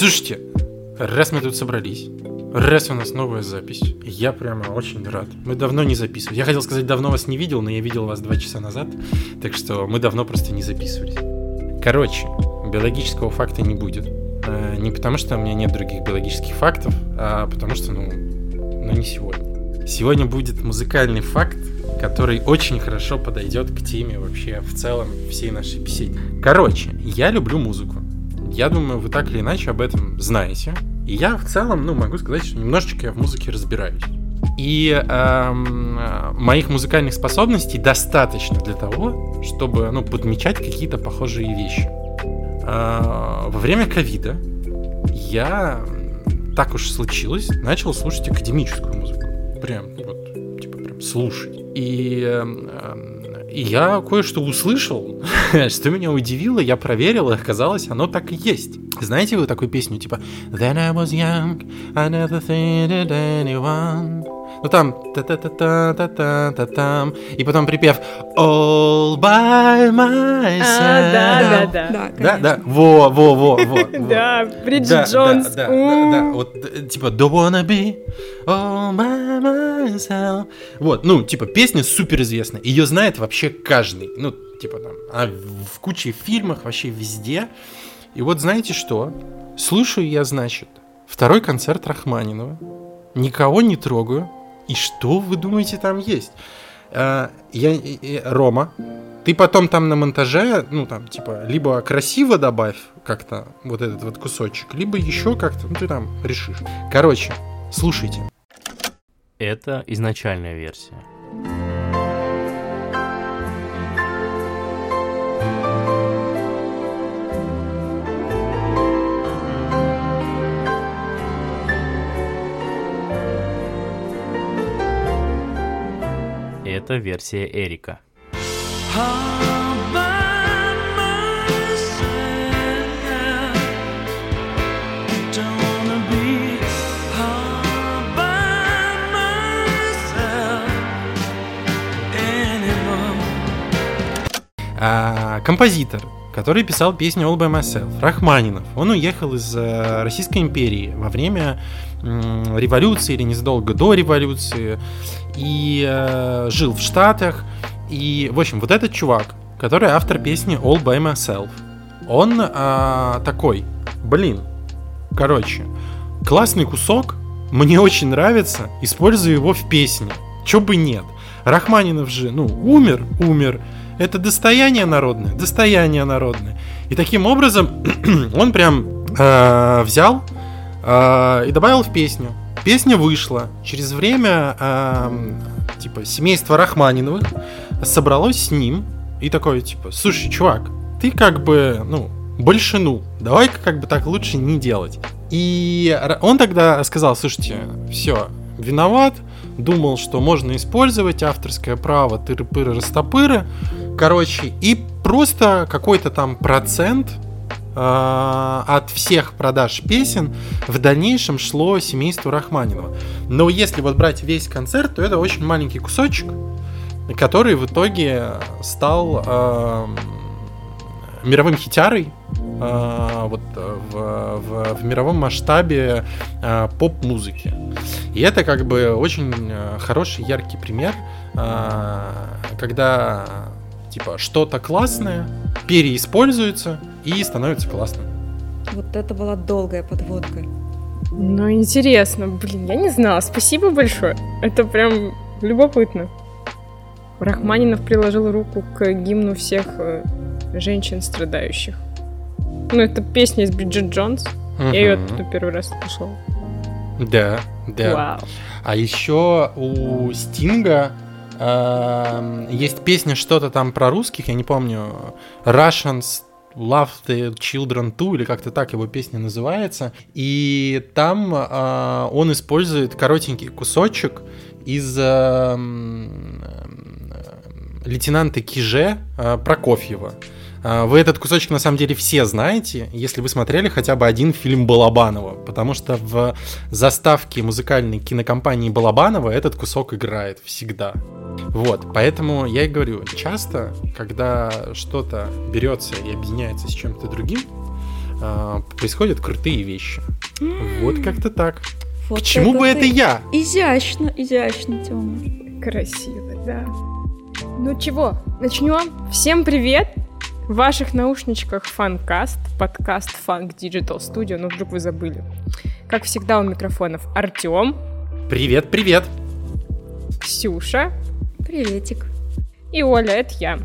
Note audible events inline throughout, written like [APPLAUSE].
Слушайте, раз мы тут собрались, раз у нас новая запись, я прямо очень рад. Мы давно не записывали. Я хотел сказать, давно вас не видел, но я видел вас два часа назад, так что мы давно просто не записывались. Короче, биологического факта не будет. А, не потому, что у меня нет других биологических фактов, а потому что, ну, ну не сегодня. Сегодня будет музыкальный факт, который очень хорошо подойдет к теме вообще в целом всей нашей беседы. Короче, я люблю музыку. Я думаю, вы так или иначе об этом знаете. И я в целом, ну, могу сказать, что немножечко я в музыке разбираюсь. И эм, моих музыкальных способностей достаточно для того, чтобы ну, подмечать какие-то похожие вещи. Э, во время ковида я, так уж случилось, начал слушать академическую музыку. Прям, вот, типа, прям слушать. И э, и я кое-что услышал, [LAUGHS] что меня удивило, я проверил, и оказалось, оно так и есть. Знаете вы такую песню, типа Then I was young, I never hated anyone ну там та та та та та та та там и потом припев All by myself. А, да, да, да. Да, да, во, во, во, во. [LAUGHS] Да, Бриджит Джонс. Да, да, да, вот типа Don't wanna be all by myself. Вот, ну, типа песня супер известная, ее знает вообще каждый, ну, типа там, а в куче фильмах вообще везде. И вот знаете что? Слушаю я, значит, второй концерт Рахманинова, никого не трогаю, и что вы думаете там есть? А, я, Рома, ты потом там на монтаже, ну там, типа, либо красиво добавь как-то вот этот вот кусочек, либо еще как-то, ну ты там решишь. Короче, слушайте. Это изначальная версия. Это версия Эрика. А, композитор, который писал песню All By Myself, Рахманинов. Он уехал из э, Российской империи во время революции или незадолго до революции и э, жил в Штатах. И, в общем, вот этот чувак, который автор песни All By Myself, он э, такой, блин, короче, классный кусок, мне очень нравится, использую его в песне. Чё бы нет. Рахманинов же, ну, умер, умер. Это достояние народное, достояние народное. И таким образом [CLEARS THROAT] он прям э, взял э, и добавил в песню. Песня вышла. Через время, э, типа, семейство Рахманиновых собралось с ним и такое, типа, слушай, чувак, ты как бы, ну, большинул. Давай-ка как бы так лучше не делать. И он тогда сказал, слушайте, все, виноват, думал, что можно использовать авторское право, тыры-пыры, растопыры, короче, и просто какой-то там процент Э, от всех продаж песен в дальнейшем шло семейству Рахманинова. Но если вот брать весь концерт, то это очень маленький кусочек, который в итоге стал э, мировым хитярой э, вот в, в, в мировом масштабе э, поп-музыки. И это как бы очень э, хороший, яркий пример, э, когда типа что-то классное переиспользуется и становится классным. Вот это была долгая подводка. Ну, интересно. Блин, я не знала. Спасибо большое. Это прям любопытно. Рахманинов приложил руку к гимну всех э, женщин страдающих. Ну, это песня из Бриджит Джонс. Угу. Я ее оттуда первый раз слышал. Да, да. Вау. А еще у Стинга есть песня что-то там про русских, я не помню. Russians Love the Children 2, или как-то так его песня называется. И там э, он использует коротенький кусочек из э, э, лейтенанта Киже э, Прокофьева. Э, вы этот кусочек на самом деле все знаете, если вы смотрели хотя бы один фильм Балабанова, потому что в заставке музыкальной кинокомпании Балабанова этот кусок играет всегда. Вот, поэтому я и говорю, часто, когда что-то берется и объединяется с чем-то другим, а, происходят крутые вещи. Вот как-то так. Вот К чему бы это я? Изящно, изящно, Тёма. Красиво, да. Ну чего, начнем? Всем привет! В ваших наушничках фанкаст, подкаст Funk Digital Studio, ну вдруг вы забыли. Как всегда у микрофонов Артем, Привет, привет. Ксюша Приветик. и Оля, это я.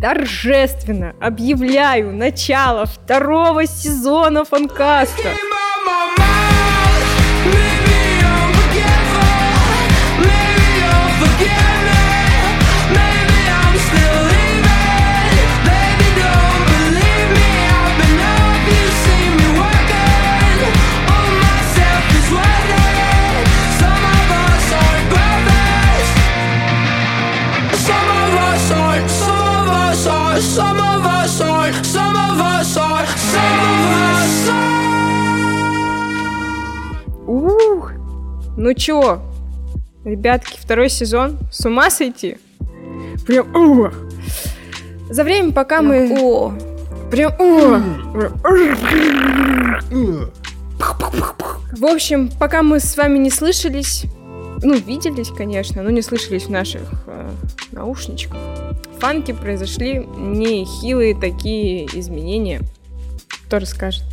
Торжественно объявляю начало второго сезона фанкаста. Some Ну чё, ребятки, второй сезон? С ума сойти? Прям ух! За время, пока мы... О, Прям ух! В общем, пока мы с вами не слышались, ну, виделись, конечно, но не слышались в наших э, наушничках, в фанке произошли нехилые такие изменения. Кто расскажет?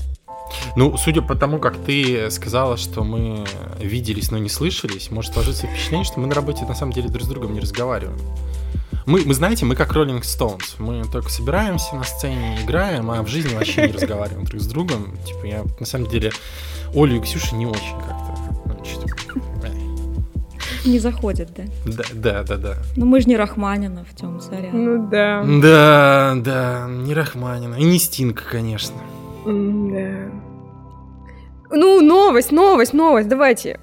Ну, судя по тому, как ты сказала, что мы виделись, но не слышались, может сложиться впечатление, что мы на работе на самом деле друг с другом не разговариваем. Мы, мы знаете, мы как Rolling Stones. Мы только собираемся на сцене, играем, а в жизни вообще не разговариваем друг с другом. Типа, я на самом деле Олю и Ксюшу не очень как-то. ну, не заходит, да? Да, да, да, да. Ну мы же не Рахманинов, Тём, сорян. Ну да. Да, да, не Рахманина. И не Стинг, конечно. Да. Ну, новость, новость, новость, давайте.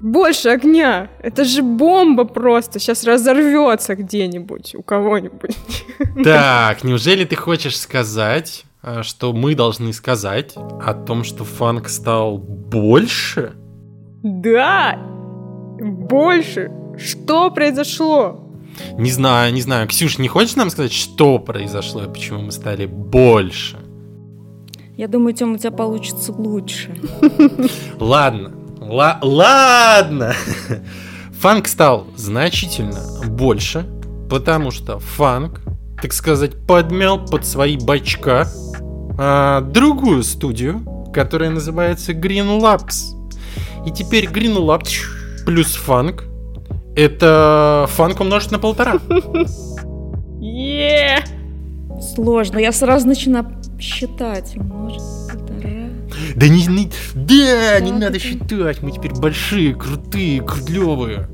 Больше огня. Это же бомба просто. Сейчас разорвется где-нибудь у кого-нибудь. [LAUGHS] Так, неужели ты хочешь сказать, э, что мы должны сказать о том, что фанк стал больше? Да! Больше! Что произошло? Не знаю, не знаю. Ксюш, не хочешь нам сказать, что произошло и почему мы стали больше? Я думаю, Тём, у тебя получится лучше. Ладно, ла- ладно. Фанк стал значительно больше, потому что фанк, так сказать, подмял под свои бачка а, другую студию, которая называется Green Labs. И теперь Green Labs плюс фанк это фанк умножить на полтора. [LAUGHS] Е! Сложно. Я сразу начинаю считать. Может, полтора. Да не, не- да, не Так надо считать, мы теперь большие, крутые, крылевые.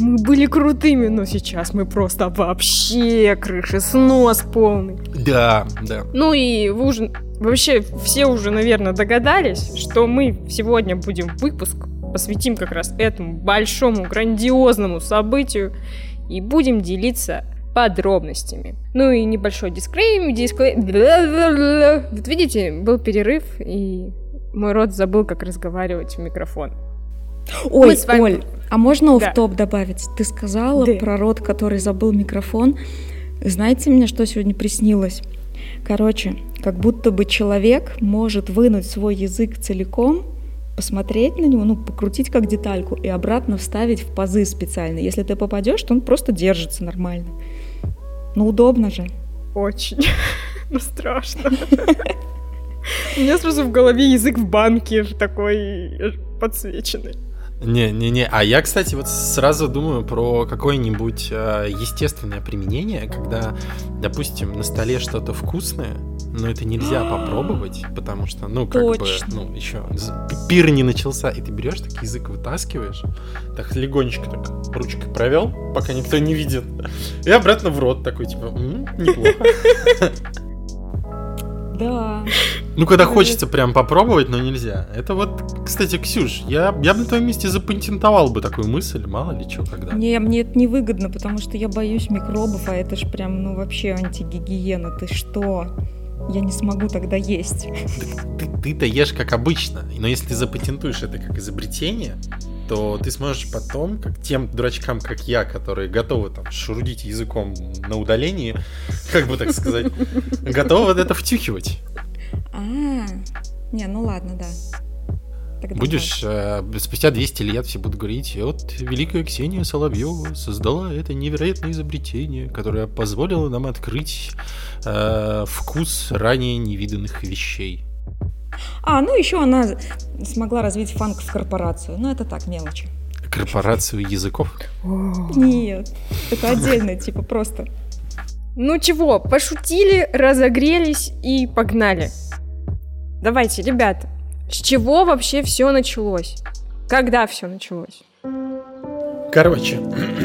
Мы были крутыми, но сейчас мы просто вообще крыши снос полный. Да, да. Ну и вы уже, вообще все уже, наверное, догадались, что мы сегодня будем выпуск посвятим как раз этому большому, грандиозному событию и будем делиться подробностями. Ну и небольшой дисклейм, дисклейм. [LAUGHS] Вот видите, был перерыв, и мой рот забыл, как разговаривать в микрофон. Ой, Мы с вами- Оль, а можно Да. в топ добавить? Ты сказала Да. про рот, который забыл микрофон. Знаете мне, что сегодня приснилось? Короче, как будто бы человек может вынуть свой язык целиком, посмотреть на него, ну, покрутить как детальку и обратно вставить в пазы специально. Если ты попадешь, то он просто держится нормально. Ну, удобно же. Очень. [LAUGHS] Ну, страшно. [LAUGHS] У меня сразу в голове язык в банке такой подсвеченный. Не-не-не, а я, кстати, вот сразу думаю про какое-нибудь э, естественное применение, когда, допустим, на столе что-то вкусное, но это нельзя [GASPS] попробовать, потому что, ну, как Точно. бы, ну, еще пир не начался, и ты берешь, так язык вытаскиваешь, так легонечко так ручкой провел, пока никто не видит, и обратно в рот такой, типа, «М, неплохо. [LAUGHS] Да. Ну, когда хочется прям попробовать, но нельзя. Это вот, кстати, Ксюш, я, я бы на твоем месте запатентовал бы такую мысль, мало ли что, когда. Не, мне это невыгодно, потому что я боюсь микробов, а это ж прям, ну, вообще антигигиена. Ты что? Я не смогу тогда есть. Ты, ты-то ешь как обычно, но если ты запатентуешь это как изобретение, то ты сможешь потом, как тем дурачкам, как я, которые готовы там шурудить языком на удалении, как бы так сказать, [LAUGHS] готовы вот это втюхивать. А, Не, ну ладно, да. Тогда Будешь э, спустя 200 лет все будут говорить, вот великая Ксения Соловьева создала это невероятное изобретение, которое позволило нам открыть э, вкус ранее невиданных вещей. А, ну еще она смогла развить фанк в корпорацию. Ну, это так, мелочи. Корпорацию языков. Нет, это отдельно, типа просто. Ну чего, пошутили, разогрелись и погнали. Давайте, ребята, с чего вообще все началось? Когда все началось? Короче,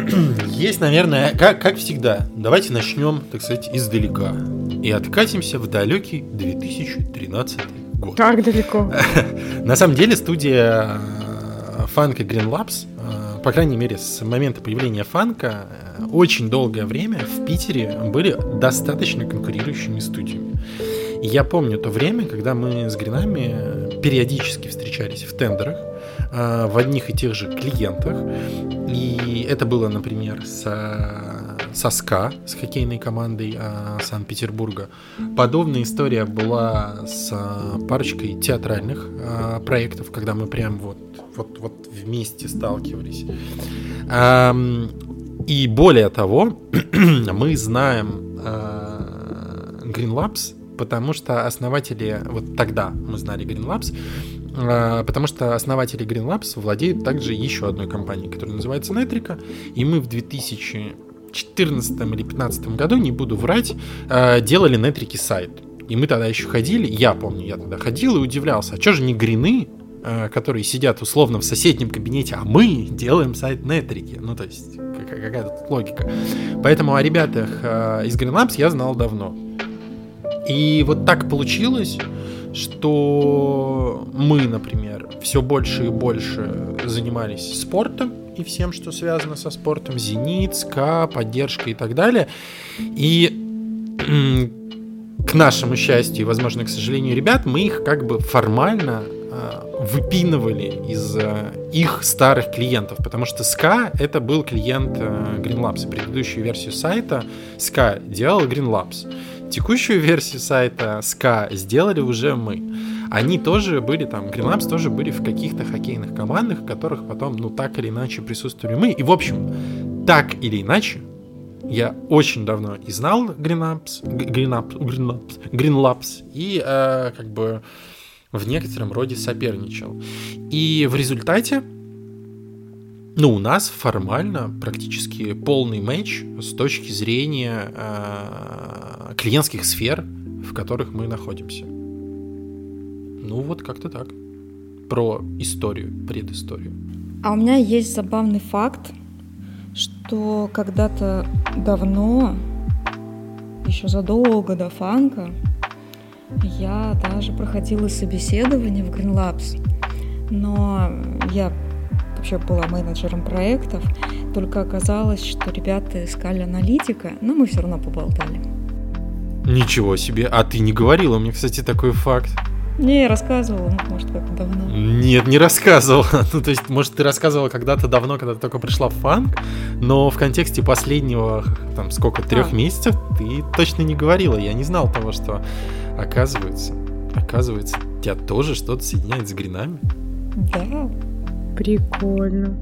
[CLEARS THROAT] есть, наверное, как, как всегда, давайте начнем, так сказать, издалека. И откатимся в далекий 2013 год. Так далеко. [LAUGHS] На самом деле студия э, фанка Green Labs, э, по крайней мере, с момента появления фанка, э, очень долгое время в Питере были достаточно конкурирующими студиями. И я помню то время, когда мы с Гринами периодически встречались в тендерах, э, в одних и тех же клиентах. И это было, например, со, со СКА, с хоккейной командой э, Санкт-Петербурга. Подобная история была с э, парочкой театральных э, проектов, когда мы прям вот, вот, вот вместе сталкивались. Эм, и более того, [CLEARS THROAT] мы знаем э, Green Labs, потому что основатели, вот тогда мы знали Green Labs, потому что основатели Green Labs владеют также еще одной компанией, которая называется Netrica, и мы в 2014 или 2015 году, не буду врать, э, делали Нетрики сайт. И мы тогда еще ходили, я помню, я тогда ходил и удивлялся, а что же не грины, э, которые сидят условно в соседнем кабинете, а мы делаем сайт Нетрики. Ну, то есть, какая- тут логика. Поэтому о ребятах э, из Green Labs я знал давно. И вот так получилось, что мы, например, все больше и больше занимались спортом и всем, что связано со спортом, зенит, СКА, поддержка и так далее. И к нашему счастью возможно, к сожалению, ребят, мы их как бы формально э, выпинывали из э, их старых клиентов, потому что СКА это был клиент э, Green Labs, и предыдущую версию сайта СКА делал Green Labs. Текущую версию сайта СКА сделали уже мы. Они тоже были там, Labs тоже были в каких-то хоккейных командах, в которых потом, ну, так или иначе присутствовали мы. И, в общем, так или иначе, я очень давно и знал Green Labs, Г- Green Labs, Green Labs, Green Labs и э, как бы в некотором роде соперничал. И в результате ну, у нас формально практически полный матч с точки зрения э, клиентских сфер, в которых мы находимся. Ну, вот как-то так. Про историю, предысторию. А у меня есть забавный факт, что когда-то давно, еще задолго до фанка, я даже проходила собеседование в Green Labs, но я вообще была менеджером проектов, только оказалось, что ребята искали аналитика, но мы все равно поболтали. Ничего себе. А ты не говорила мне, кстати, такой факт. Не, я рассказывала, ну, может, как давно. Нет, не рассказывала. [LAUGHS] Ну, то есть, может, ты рассказывала когда-то давно, когда ты только пришла в фанк, но в контексте последнего, там, сколько, трех А. месяцев ты точно не говорила. Я не знал того, что, оказывается, оказывается, тебя тоже что-то соединяет с гринами. Да, Прикольно.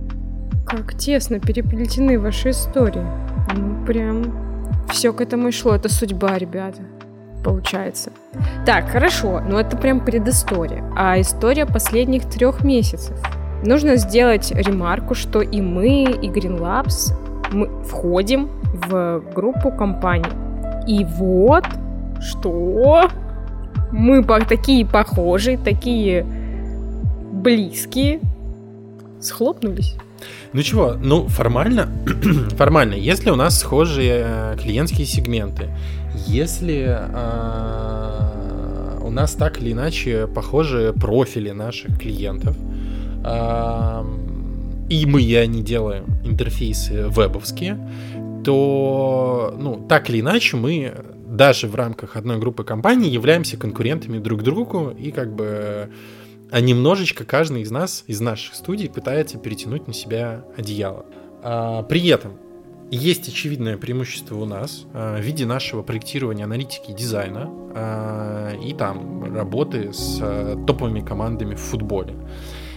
Как тесно переплетены ваши истории. Ну, прям все к этому и шло. Это судьба, ребята. Получается. Так, хорошо, но это прям предыстория. А история последних трех месяцев. Нужно сделать ремарку, что и мы, и Green Labs, мы входим в группу компаний. И вот, что мы такие похожие, такие близкие, схлопнулись. Ну чего, ну формально, [CLEARS THROAT] формально, если у нас схожие э, клиентские сегменты, если э, у нас так или иначе похожие профили наших клиентов, э, и мы и они делаем интерфейсы вебовские, то, ну, так или иначе мы даже в рамках одной группы компаний являемся конкурентами друг другу и как бы а немножечко каждый из нас, из наших студий, пытается перетянуть на себя одеяло. А, при этом есть очевидное преимущество у нас э, в виде нашего проектирования, аналитики дизайна э, и там работы с э, топовыми командами в футболе.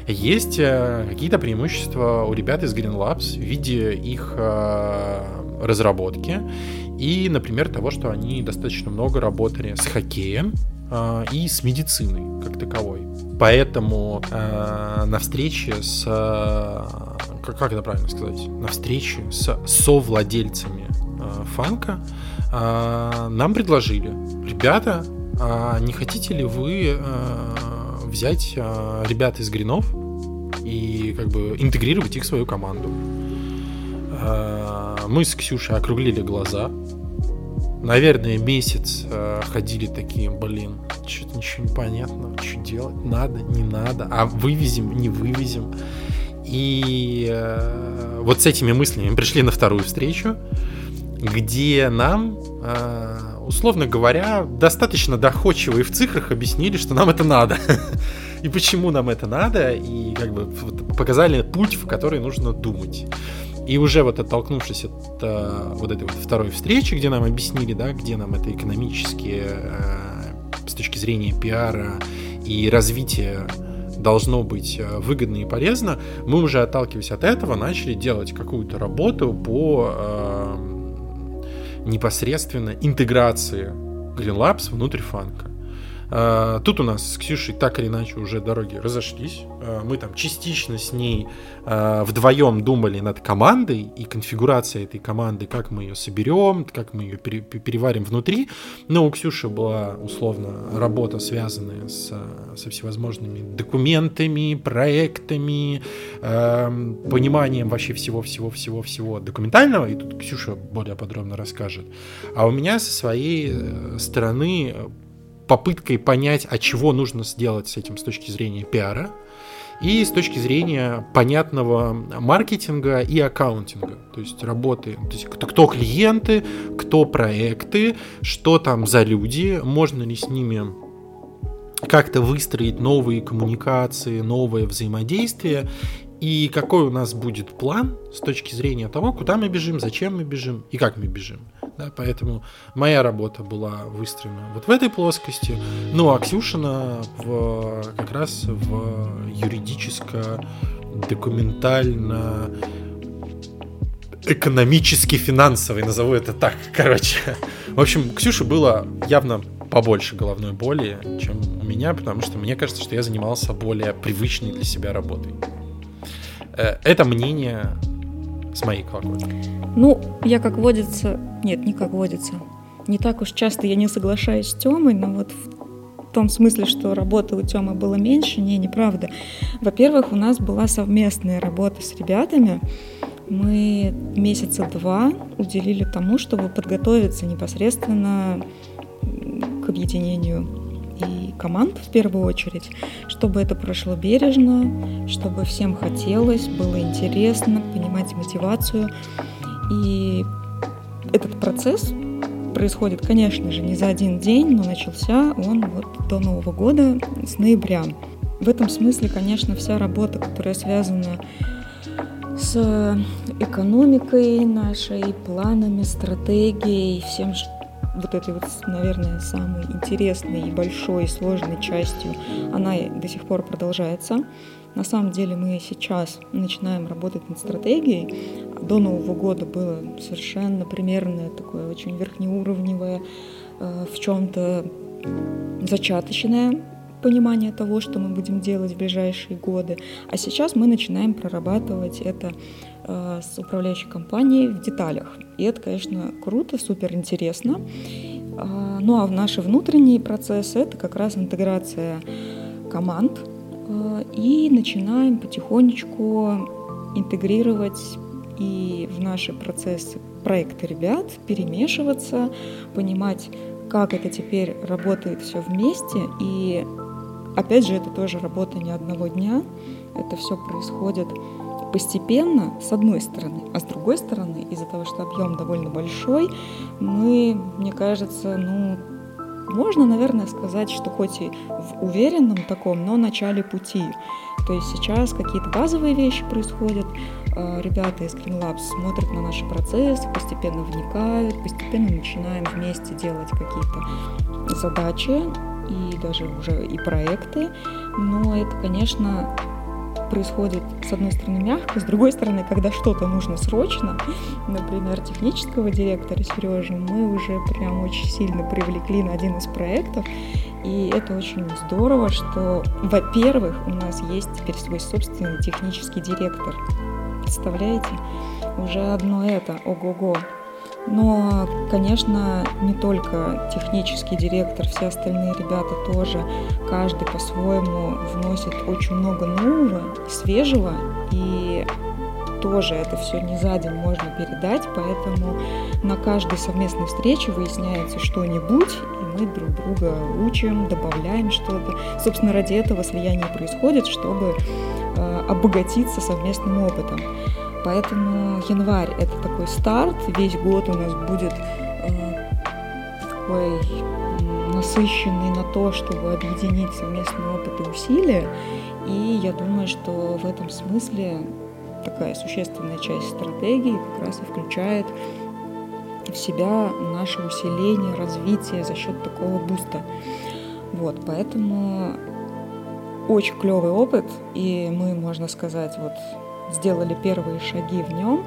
Есть какие-то преимущества у ребят из Green Labs в виде их разработки и, например, того, что они достаточно много работали с хоккеем и с медициной как таковой. Поэтому э, на встрече с... Э, как, как это правильно сказать? На встрече с совладельцами э, фанка э, нам предложили, ребята, а не хотите ли вы э, взять э, ребят из Гринов и как бы интегрировать их в свою команду? Э, мы с Ксюшей округлили глаза, наверное, месяц э, ходили такие, блин, что-то ничего не понятно, что делать, надо, не надо, а вывезем, не вывезем. И э, вот с этими мыслями мы пришли на вторую встречу, где нам, э, условно говоря, достаточно доходчиво и в цифрах объяснили, что нам это надо. [LAUGHS] и почему нам это надо, и как бы показали путь, в который нужно думать. И уже вот оттолкнувшись от э, вот этой вот второй встречи, где нам объяснили, да, где нам это экономически э, с точки зрения пиара и развития должно быть э, выгодно и полезно, мы уже отталкиваясь от этого начали делать какую-то работу по э, непосредственно интеграции Green Labs внутрь фанка. А, тут у нас с Ксюшей так или иначе уже дороги разошлись. А, мы там частично с ней а, вдвоем думали над командой и конфигурацией этой команды, как мы ее соберем, как мы ее переварим внутри. Но у Ксюши была условно работа, связанная с, со всевозможными документами, проектами, пониманием вообще всего-всего-всего-всего документального. И тут Ксюша более подробно расскажет. А у меня со своей э, стороны попыткой понять, а чего нужно сделать с этим с точки зрения пиара и с точки зрения понятного маркетинга и аккаунтинга, то есть работы, то есть кто, кто клиенты, кто проекты, что там за люди, можно ли с ними как-то выстроить новые коммуникации, новое взаимодействие и какой у нас будет план с точки зрения того, куда мы бежим, зачем мы бежим и как мы бежим. Да, поэтому моя работа была выстроена вот в этой плоскости. Ну, а Ксюшина в, как раз в юридическо-документально экономически финансовый, назову это так, [LAUGHS] короче. В общем, Ксюше было явно побольше головной боли, чем у меня, потому что мне кажется, что я занимался более привычной для себя работой. Э, это мнение с моей колокольни. Ну, я как водится... Нет, не как водится. Не так уж часто я не соглашаюсь с Тёмой, но вот в том смысле, что работы у Тёмы было меньше, не, неправда. Во-первых, у нас была совместная работа с ребятами. Мы месяца два уделили тому, чтобы подготовиться непосредственно к объединению и команд в первую очередь, чтобы это прошло бережно, чтобы всем хотелось, было интересно, понимать мотивацию. И этот процесс происходит, конечно же, не за один день, но начался он вот до Нового года, с ноября. В этом смысле, конечно, вся работа, которая связана с экономикой нашей, планами, стратегией, всем, вот этой вот, наверное, самой интересной и большой, сложной частью, она до сих пор продолжается. На самом деле мы сейчас начинаем работать над стратегией. До Нового года было совершенно примерное такое очень верхнеуровневое, э, в чем-то зачаточное понимание того, что мы будем делать в ближайшие годы. А сейчас мы начинаем прорабатывать это с управляющей компанией в деталях. И это, конечно, круто, супер интересно. А, ну а в наши внутренние процессы это как раз интеграция команд. Э, и начинаем потихонечку интегрировать и в наши процессы проекты ребят, перемешиваться, понимать, как это теперь работает все вместе. И опять же, это тоже работа не одного дня. Это все происходит постепенно, с одной стороны, а с другой стороны, из-за того, что объем довольно большой, мы, мне кажется, ну, можно, наверное, сказать, что хоть и в уверенном таком, но начале пути. То есть сейчас какие-то базовые вещи происходят, э, ребята из Green Labs смотрят на наши процессы, постепенно вникают, постепенно начинаем вместе делать какие-то задачи и даже уже и проекты. Но это, конечно, происходит, с одной стороны, мягко, с другой стороны, когда что-то нужно срочно, например, технического директора Сережи, мы уже прям очень сильно привлекли на один из проектов, и это очень здорово, что, во-первых, у нас есть теперь свой собственный технический директор. Представляете? Уже одно это, ого-го. Но, конечно, не только технический директор, все остальные ребята тоже, каждый по-своему вносит очень много нового, свежего, и тоже это все не за день можно передать, поэтому на каждой совместной встрече выясняется что-нибудь, и мы друг друга учим, добавляем что-то. Собственно, ради этого слияние происходит, чтобы э, обогатиться совместным опытом. Поэтому январь – это такой старт, весь год у нас будет э, такой насыщенный на то, чтобы объединить совместный опыт и усилия. И я думаю, что в этом смысле такая существенная часть стратегии как раз и включает в себя наше усиление, развитие за счет такого буста. Вот, поэтому очень клевый опыт, и мы, можно сказать, вот сделали первые шаги в нем,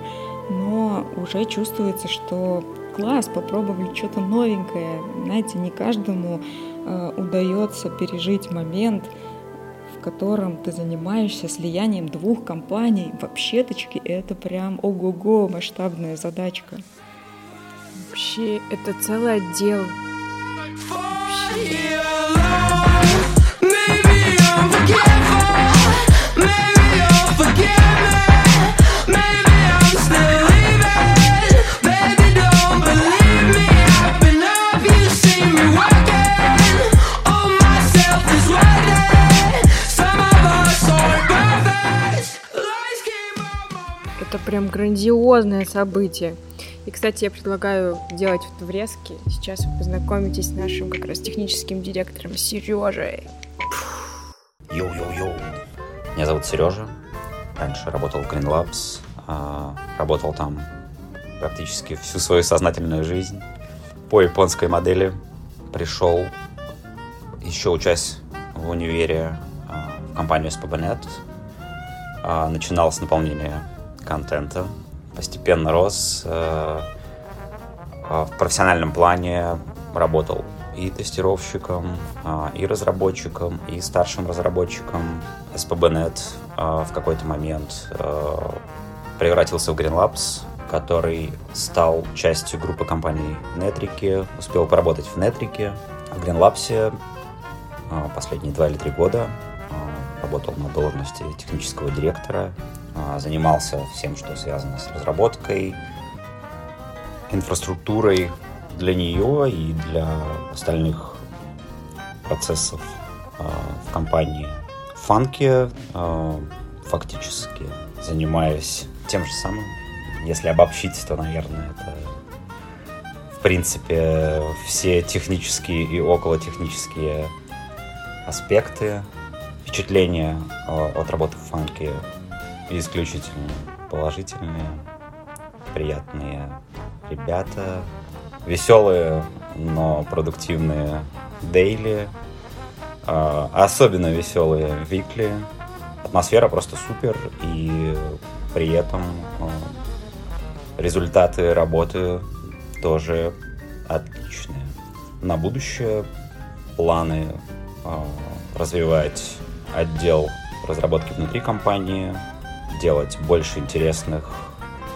но уже чувствуется, что класс, попробовали что-то новенькое. Знаете, не каждому э, удается пережить момент, в котором ты занимаешься слиянием двух компаний. Вообще-точки это прям ого-го масштабная задачка. Вообще, это целый отдел. Прям грандиозное событие. И, кстати, я предлагаю делать вот врезки. Сейчас вы познакомитесь с нашим как раз техническим директором Сережей. Йоу-йоу-йоу. Меня зовут Сережа. Раньше работал в Green Labs. а, Работал там практически всю свою сознательную жизнь. По японской модели пришел, еще учась в универе а, в компанию SPBNet. А, Начинал с наполнения контента. Постепенно рос. э, а, В профессиональном плане работал и тестировщиком, а, и разработчиком, и старшим разработчиком. SPBNet в какой-то момент превратился в Green Labs, который стал частью группы компаний Нетрики, успел поработать в Нетрике. В Green Labs последние два или три года работал на должности технического директора, занимался всем, что связано с разработкой, инфраструктурой для нее и для остальных процессов э, в компании. В э, фактически занимаюсь тем же самым. Если обобщить, то, наверное, это в принципе все технические и околотехнические аспекты. Впечатления от работы в фанке исключительно положительные, приятные ребята, веселые, но продуктивные дейли, а, особенно веселые викли. Атмосфера просто супер, и при этом а, результаты работы тоже отличные. На будущее планы а, развивать отдел разработки внутри компании, делать больше интересных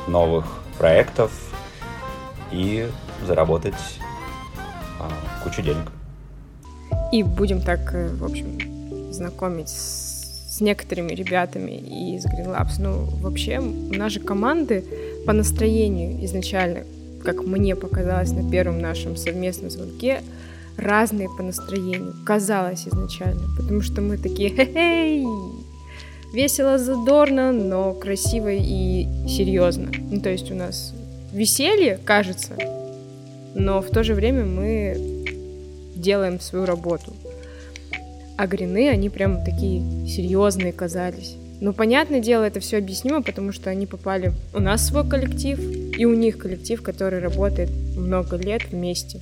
новых проектов и заработать а, кучу денег. И будем так, э, в общем, знакомить с, с некоторыми ребятами из Green Labs. Ну, вообще, у нас же команды по настроению изначально, как мне показалось на первом нашем совместном звонке, разные по настроению. Казалось изначально. Потому что мы такие, хе-хей, весело, задорно, но красиво и серьезно. Ну, то есть у нас веселье, кажется, но в то же время мы делаем свою работу. А грины, они прям такие серьезные казались. Ну, понятное дело, это все объяснимо, потому что они попали у нас свой коллектив, и у них коллектив, который работает много лет вместе.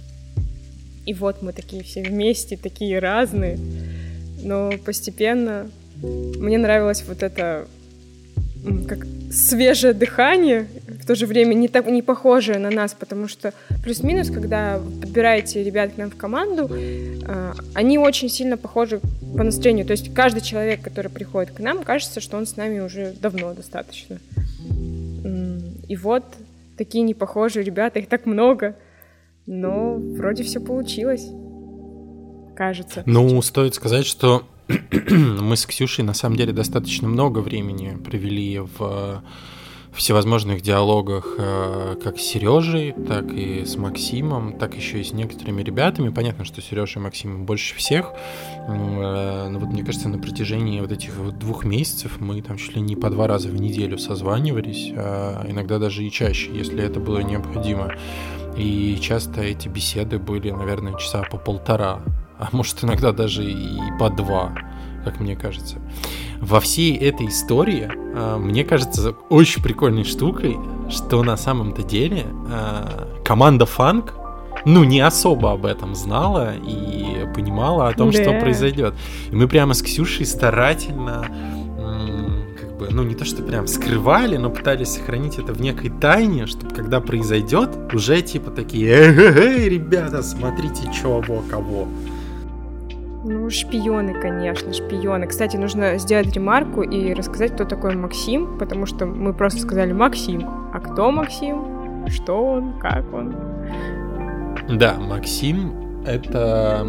И вот мы такие все вместе, такие разные. Но постепенно мне нравилось вот это как свежее дыхание, в то же время не, так, не похожее на нас, потому что плюс-минус, когда подбираете ребят к нам в команду, а, они очень сильно похожи по настроению. То есть каждый человек, который приходит к нам, кажется, что он с нами уже давно достаточно. И вот такие непохожие ребята, их так много, но вроде все получилось. Кажется. Ну, стоит сказать, что [CLEARS THROAT] мы с Ксюшей на самом деле достаточно много времени провели в всевозможных диалогах э, как с Сережей, так и с Максимом, так еще и с некоторыми ребятами. Понятно, что Сережа и Максим больше всех. М, э, Но вот мне кажется, на протяжении вот этих вот двух месяцев мы там чуть ли не по два раза в неделю созванивались, а иногда даже и чаще, если это было необходимо. И часто эти беседы были, наверное, часа по полтора, а может иногда даже и по два, как мне кажется. Во всей этой истории, а, мне кажется, очень прикольной штукой, что на самом-то деле а, команда Фанк, ну, не особо об этом знала и понимала о том, что Да. произойдет. И мы прямо с Ксюшей старательно как бы, ну не то что прям скрывали, но пытались сохранить это в некой тайне, чтобы когда произойдет, уже типа такие, эй, ребята, смотрите, чё, во, кого. Ну, шпионы, конечно, шпионы. Кстати, нужно сделать ремарку и рассказать, кто такой Максим, потому что мы просто сказали Максим. А кто Максим? Что он? Как он? Да, Максим это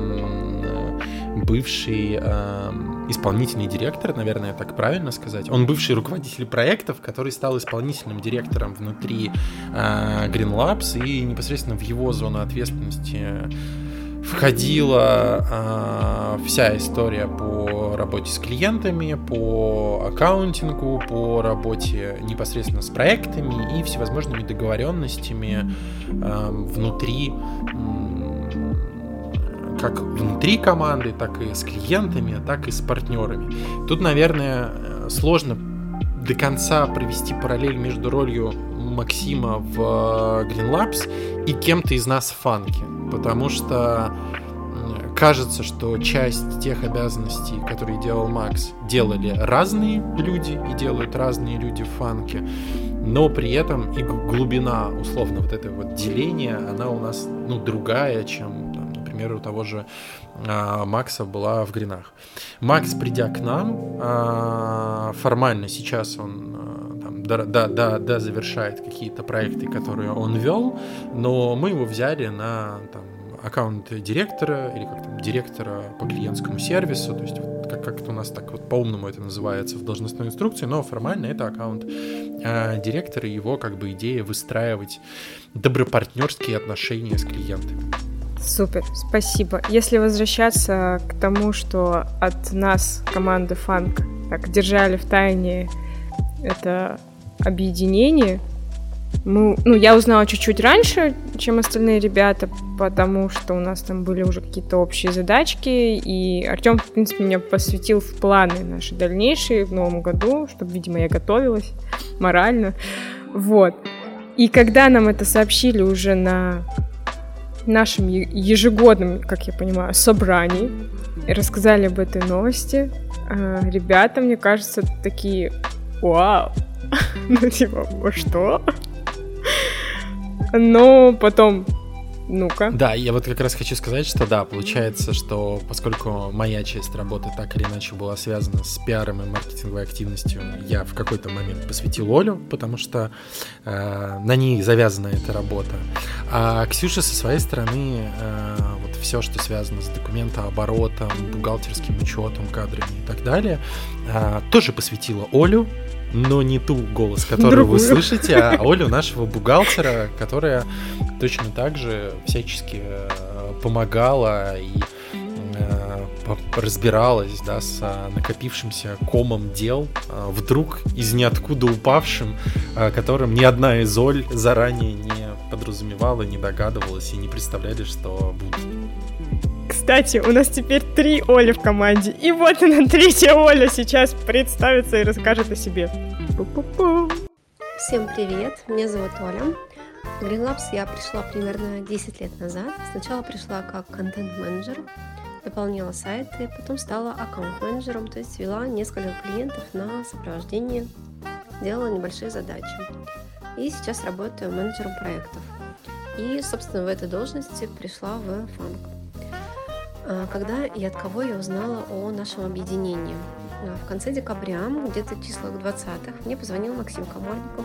бывший эм, исполнительный директор, наверное, так правильно сказать. Он бывший руководитель проектов, который стал исполнительным директором внутри э, Green Labs и непосредственно в его зону ответственности входила а, вся история по работе с клиентами, по аккаунтингу, по работе непосредственно с проектами и всевозможными договоренностями а, внутри как внутри команды, так и с клиентами, так и с партнерами. Тут, наверное, э, сложно до конца провести параллель между ролью Максима в э, Green Labs и кем-то из нас в фанке. Потому что кажется, что часть тех обязанностей, которые делал Макс, делали разные люди и делают разные люди в фанке. Но при этом и глубина, условно, вот этого вот деления, она у нас, ну, другая, чем, там, например, у того же а, Макса была в Гринах. Макс, придя к нам, а, формально сейчас он а, да, да, да, да, завершает какие-то проекты, которые он вел, но мы его взяли на там, аккаунт директора или как там, директора по клиентскому сервису, то есть вот как, как это у нас так вот по-умному это называется в должностной инструкции, но формально это аккаунт а, директора и его как бы идея выстраивать добропартнерские отношения с клиентами. Супер, спасибо. Если возвращаться к тому, что от нас, команды Фанк, так держали в тайне это объединение, мы, ну, я узнала чуть-чуть раньше, чем остальные ребята, потому что у нас там были уже какие-то общие задачки, и Артем, в принципе, меня посвятил в планы наши дальнейшие в новом году, чтобы, видимо, я готовилась морально. Вот. И когда нам это сообщили уже на нашем ежегодном, как я понимаю, собрании рассказали об этой новости, а, ребята, мне кажется, такие, вау, [LAUGHS] ну типа, «Во что? Но потом, ну-ка, Да, я вот как раз хочу сказать, что да, получается, что поскольку моя часть работы так или иначе была связана с пиаром и маркетинговой активностью, я в какой-то момент посвятил Олю, потому что э, на ней завязана эта работа. А Ксюша со своей стороны э, вот все, что связано с документооборотом, бухгалтерским учетом, кадрами и так далее, э, тоже посвятила Олю, но не ту голос, которую вы Другую. слышите, а Олю нашего бухгалтера, которая точно так же всячески э, помогала и э, разбиралась да, с э, накопившимся комом дел, э, вдруг из ниоткуда упавшим, э, которым ни одна из Оль заранее не подразумевала, не догадывалась и не представляли, что будет. Кстати, у нас теперь три Оли в команде. И вот она, [LAUGHS] третья Оля сейчас представится и расскажет о себе. Пу-пу-пу. Всем привет, меня зовут Оля. В Green Labs я пришла примерно 10 лет назад. Сначала пришла как контент-менеджер, дополняла сайты, потом стала аккаунт-менеджером, то есть вела несколько клиентов на сопровождение, делала небольшие задачи. И сейчас работаю менеджером проектов. И, собственно, в этой должности пришла в фанк. А, Когда и от кого я узнала о нашем объединении? А, В конце декабря, где-то в числах 20-х, мне позвонил Максим Коморников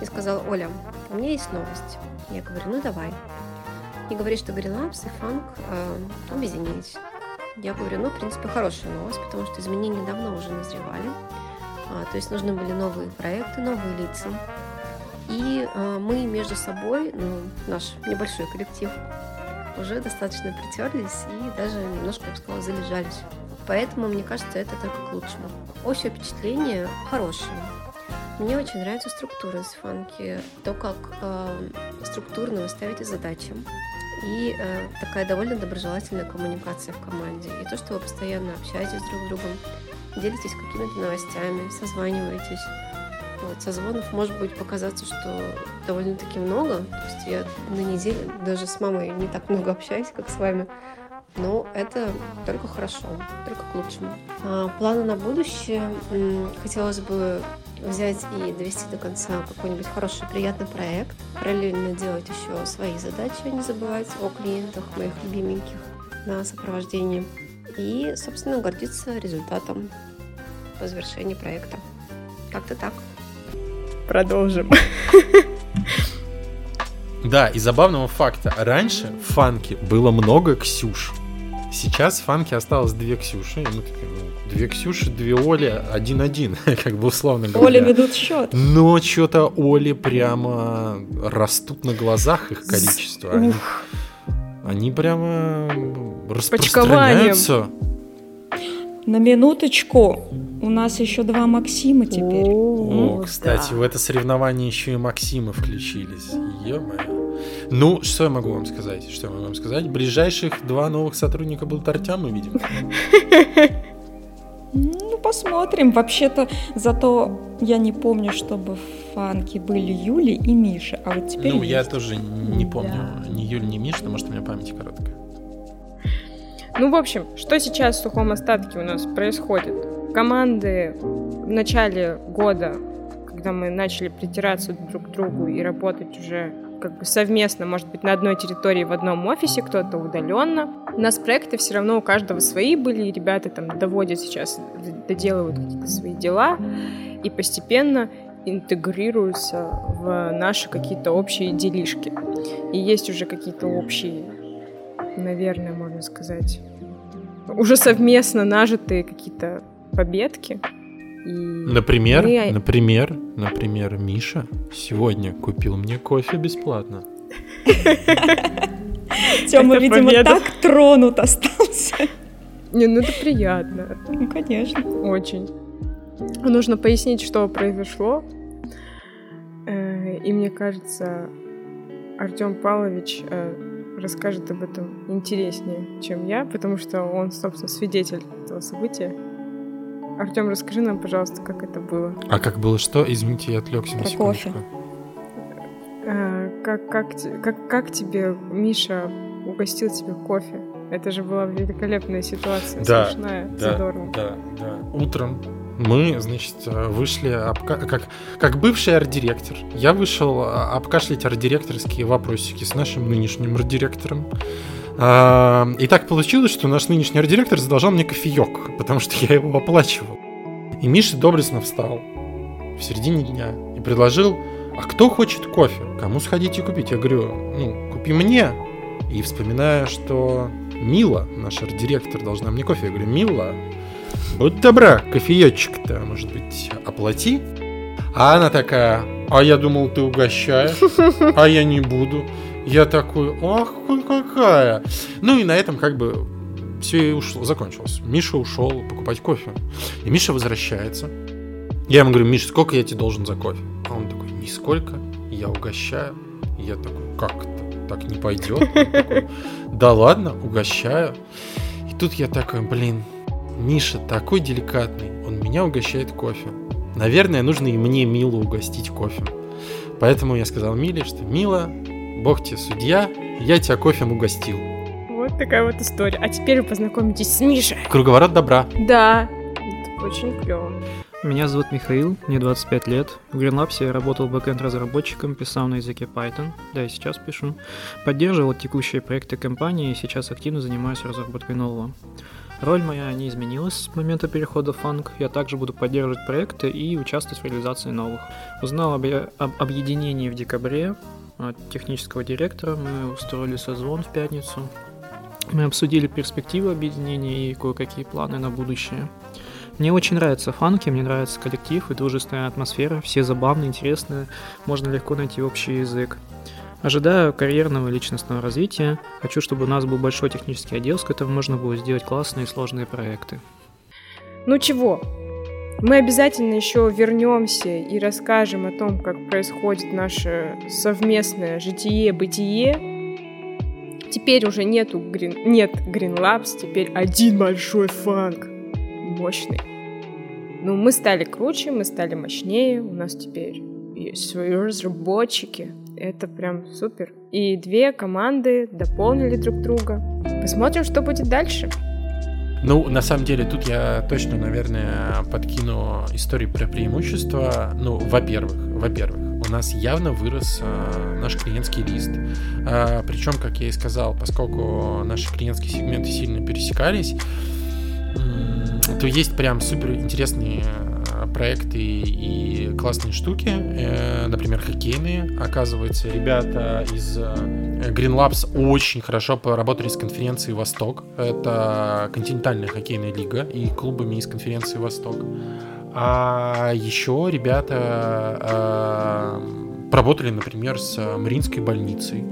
и сказал, Оля, у меня есть новость. Я говорю, ну давай. И говорит, что Labs и Funk э, объединились. Я говорю, ну, в принципе, хорошая новость, потому что изменения давно уже назревали. А, то есть нужны были новые проекты, новые лица. И э, мы между собой, ну, наш небольшой коллектив, уже достаточно притерлись и даже немножко, я бы сказала, залежались. Поэтому, мне кажется, это только к лучшему. Общее впечатление хорошее. Мне очень нравится структура из фанки, то, как э, структурно вы ставите задачи, и э, такая довольно доброжелательная коммуникация в команде, и то, что вы постоянно общаетесь друг с другом, делитесь какими-то новостями, созваниваетесь. Вот, созвонов может быть показаться, что довольно-таки много. То есть я на неделе даже с мамой не так много общаюсь, как с вами. Но это только хорошо, только к лучшему. А, планы на будущее. Хотелось бы взять и довести до конца какой-нибудь хороший, приятный проект. Параллельно делать еще свои задачи, не забывать о клиентах, моих любименьких на сопровождении. И, собственно, гордиться результатом по завершении проекта. Как-то так. Продолжим. Да, и забавного факта. Раньше в фанке было много Ксюш. Сейчас в фанке осталось две Ксюши. И мы такие, ну, две Ксюши, две Оли, один-один, [LAUGHS] как бы условно говоря. Оля ведут счет. Но что-то Оли прямо растут на глазах их количество. Они, они прямо распространяются. На минуточку. У нас еще два Максима теперь. О, кстати, в это соревнование еще и Максимы включились. Ё-моё. Ну, что я могу вам сказать? Что я могу вам сказать? Ближайших два новых сотрудника будут Артем, мы видим. [LAUGHS] Ну, посмотрим. Вообще-то, зато я не помню, чтобы в фанке были Юли и Миша. А вот теперь Ну, я тоже не помню ни Юль, ни Миш, но может у меня память короткая. Ну, в общем, что сейчас в сухом остатке у нас происходит? Команды в начале года, когда мы начали притираться друг к другу и работать уже как бы совместно, может быть, на одной территории в одном офисе, кто-то удаленно. У нас проекты все равно у каждого свои были, и ребята там доводят сейчас, доделывают какие-то свои дела, и постепенно интегрируются в наши какие-то общие делишки. И есть уже какие-то общие, наверное, можно сказать, уже совместно нажитые какие-то победки. И Например, мы- например, например, Миша сегодня купил мне кофе бесплатно. Тёма, видимо, так тронут остался. Не, ну это приятно. Ну, конечно. Очень. Нужно пояснить, что произошло. Э, И мне кажется, Артем Павлович э, расскажет об этом интереснее, чем я, потому что он, собственно, свидетель этого события. Артем, расскажи нам, пожалуйста, как это было. А как было что? Извините, я отвлекся на секундочку. кофе. Э, Как, как, как, как тебе Миша угостил тебе кофе? Это же была великолепная ситуация, Да, смешная, да, задорная. Да, да. Утром мы, значит, вышли, обка- как, как бывший арт-директор, я вышел а, обкашлять арт-директорские вопросики с нашим нынешним арт-директором. А, И так получилось, что наш нынешний арт-директор задолжал мне кофеек, потому что [LAUGHS] я его оплачивал. И Миша доблестно встал в середине дня и предложил, а кто хочет кофе? Кому сходить и купить? Я говорю, ну, купи мне. И вспоминая, что Мила, наш арт-директор, должна мне кофе. Я говорю, Мила, будь добра, кофеечек-то, может быть, оплати. А она такая, а я думал, ты угощаешь, а я не буду. Я такой, ах, какая. Ну и на этом как бы все и ушло, закончилось. Миша ушел покупать кофе. И Миша возвращается. Я ему говорю, Миша, сколько я тебе должен за кофе? А он такой, нисколько, я угощаю. И я такой, как это? так не пойдет. Такой, Да ладно, угощаю. И тут я такой, блин, Миша такой деликатный, он меня угощает кофе. Наверное, нужно и мне Милу угостить кофе. Поэтому я сказал Миле, что Мила, бог тебе судья, я тебя кофем угостил. Вот такая вот история. А теперь вы познакомитесь с Мишей. Круговорот добра. Да, это очень клево. Меня зовут Михаил, мне 25 лет. В Greenlabs я работал бэкэнд-разработчиком, писал на языке Python, да и сейчас пишу. Поддерживал текущие проекты компании и сейчас активно занимаюсь разработкой нового. Роль моя не изменилась с момента перехода в Funk. Я также буду поддерживать проекты и участвовать в реализации новых. Узнал об, об объединении в декабре от технического директора. Мы устроили созвон в пятницу. Мы обсудили перспективы объединения и кое-какие планы на будущее. Мне очень нравятся фанки, мне нравится коллектив и дружественная атмосфера. Все забавные, интересные, можно легко найти общий язык. Ожидаю карьерного и личностного развития. Хочу, чтобы у нас был большой технический отдел, с которым можно было сделать классные и сложные проекты. Ну чего? Мы обязательно еще вернемся и расскажем о том, как происходит наше совместное житие-бытие. Теперь уже нету Green... нет Green Labs, теперь один большой фанк. Мощный. Ну, мы стали круче, мы стали мощнее, у нас теперь есть свои разработчики. Это прям супер. И две команды дополнили друг друга. Посмотрим, что будет дальше. Ну, на самом деле, тут я точно, наверное, подкину истории про преимущества. Ну, во-первых, во-первых, у нас явно вырос э, наш клиентский лист. Э, причем, как я и сказал, поскольку наши клиентские сегменты сильно пересекались, м, то есть прям супер интересные э, проекты и классные штуки, э, например, хоккейные. Оказывается, ребята из э, Green Labs очень хорошо поработали с конференцией «Восток». Это континентальная хоккейная лига и клубами из конференции «Восток». А еще ребята э, поработали, например, с Мариинской больницей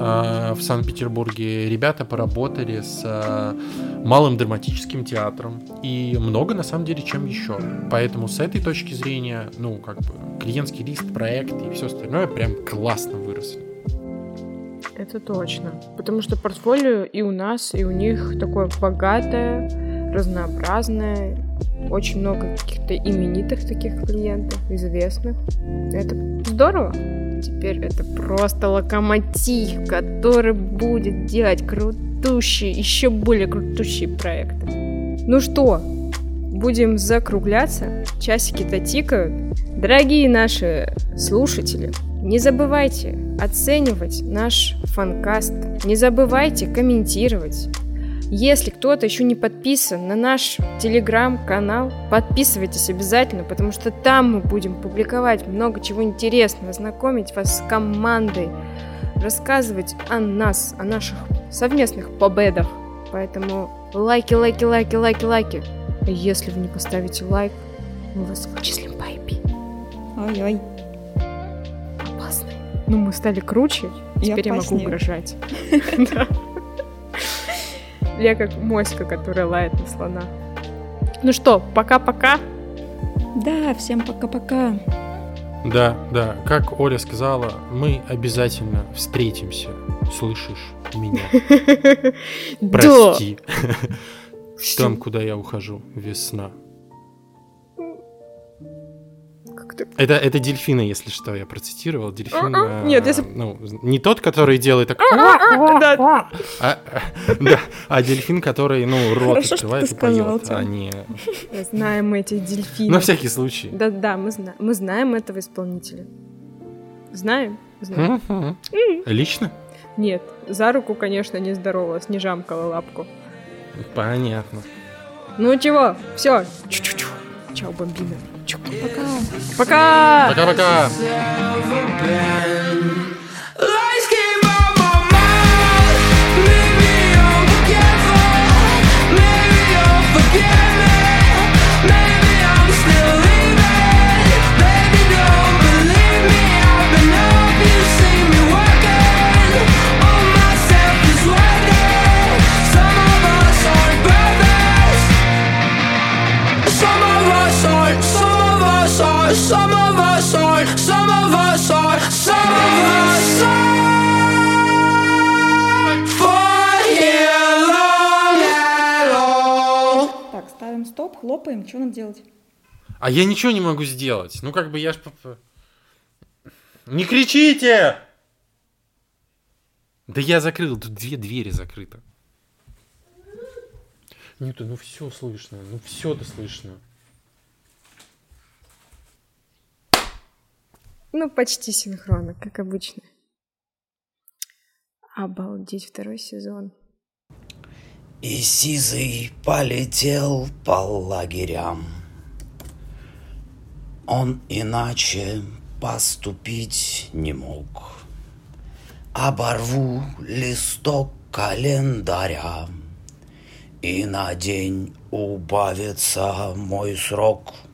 в Санкт-Петербурге. Ребята поработали с э, Малым драматическим театром и много, на самом деле, чем еще. Поэтому с этой точки зрения, ну, как бы, клиентский лист, проект и все остальное прям классно выросли. Это точно. Потому что портфолио и у нас, и у них такое богатое, разнообразное. Очень много каких-то именитых таких клиентов, известных. Это здорово. Теперь это просто локомотив, который будет делать крутущие, еще более крутущие проекты. Ну что, будем закругляться? Часики-то тикают. Дорогие наши слушатели, не забывайте оценивать наш фанкаст. Не забывайте комментировать. Если кто-то еще не подписан на наш телеграм-канал, подписывайтесь обязательно, потому что там мы будем публиковать много чего интересного, знакомить вас с командой, рассказывать о нас, о наших совместных победах. Поэтому лайки, лайки, лайки, лайки, лайки. Если вы не поставите лайк, мы вас вычислим по IP. Ой-ой. Опасно. Ну, мы стали круче, теперь я могу опаснее. угрожать. [LAUGHS] Я как моська, которая лает на слона. Ну что, пока-пока. Да, всем пока-пока. Да, да, как Оля сказала, мы обязательно встретимся. Слышишь меня? [LAUGHS] Прости. [LAUGHS] Там, куда я ухожу, весна. Как-то Это, это дельфина, если что, я процитировал. Дельфин, э, Нет, если- ну, не тот, который делает так, Да. а, да, а дельфин, который, ну, рот Хорошо, что открывает ты и сказал, поет, а не... [LAUGHS] Знаем мы этих дельфинов. На всякий случай. Да-да, мы, зна- мы знаем этого исполнителя. Знаем? Знаем. Лично? Нет, за руку, конечно, не здорово, снежамкала лапку. Понятно. Ну чего, все. Чао, бомбина. Пока. Пока. Пока-пока. А я ничего не могу сделать. Ну, как бы я ж... Не кричите! Да я закрыл, тут две двери закрыты. Нет, ну все слышно, ну все да слышно. Ну, почти синхронно, как обычно. Обалдеть, второй сезон. И Сизый полетел по лагерям. Он иначе поступить не мог. Оборву листок календаря, И на день убавится мой срок —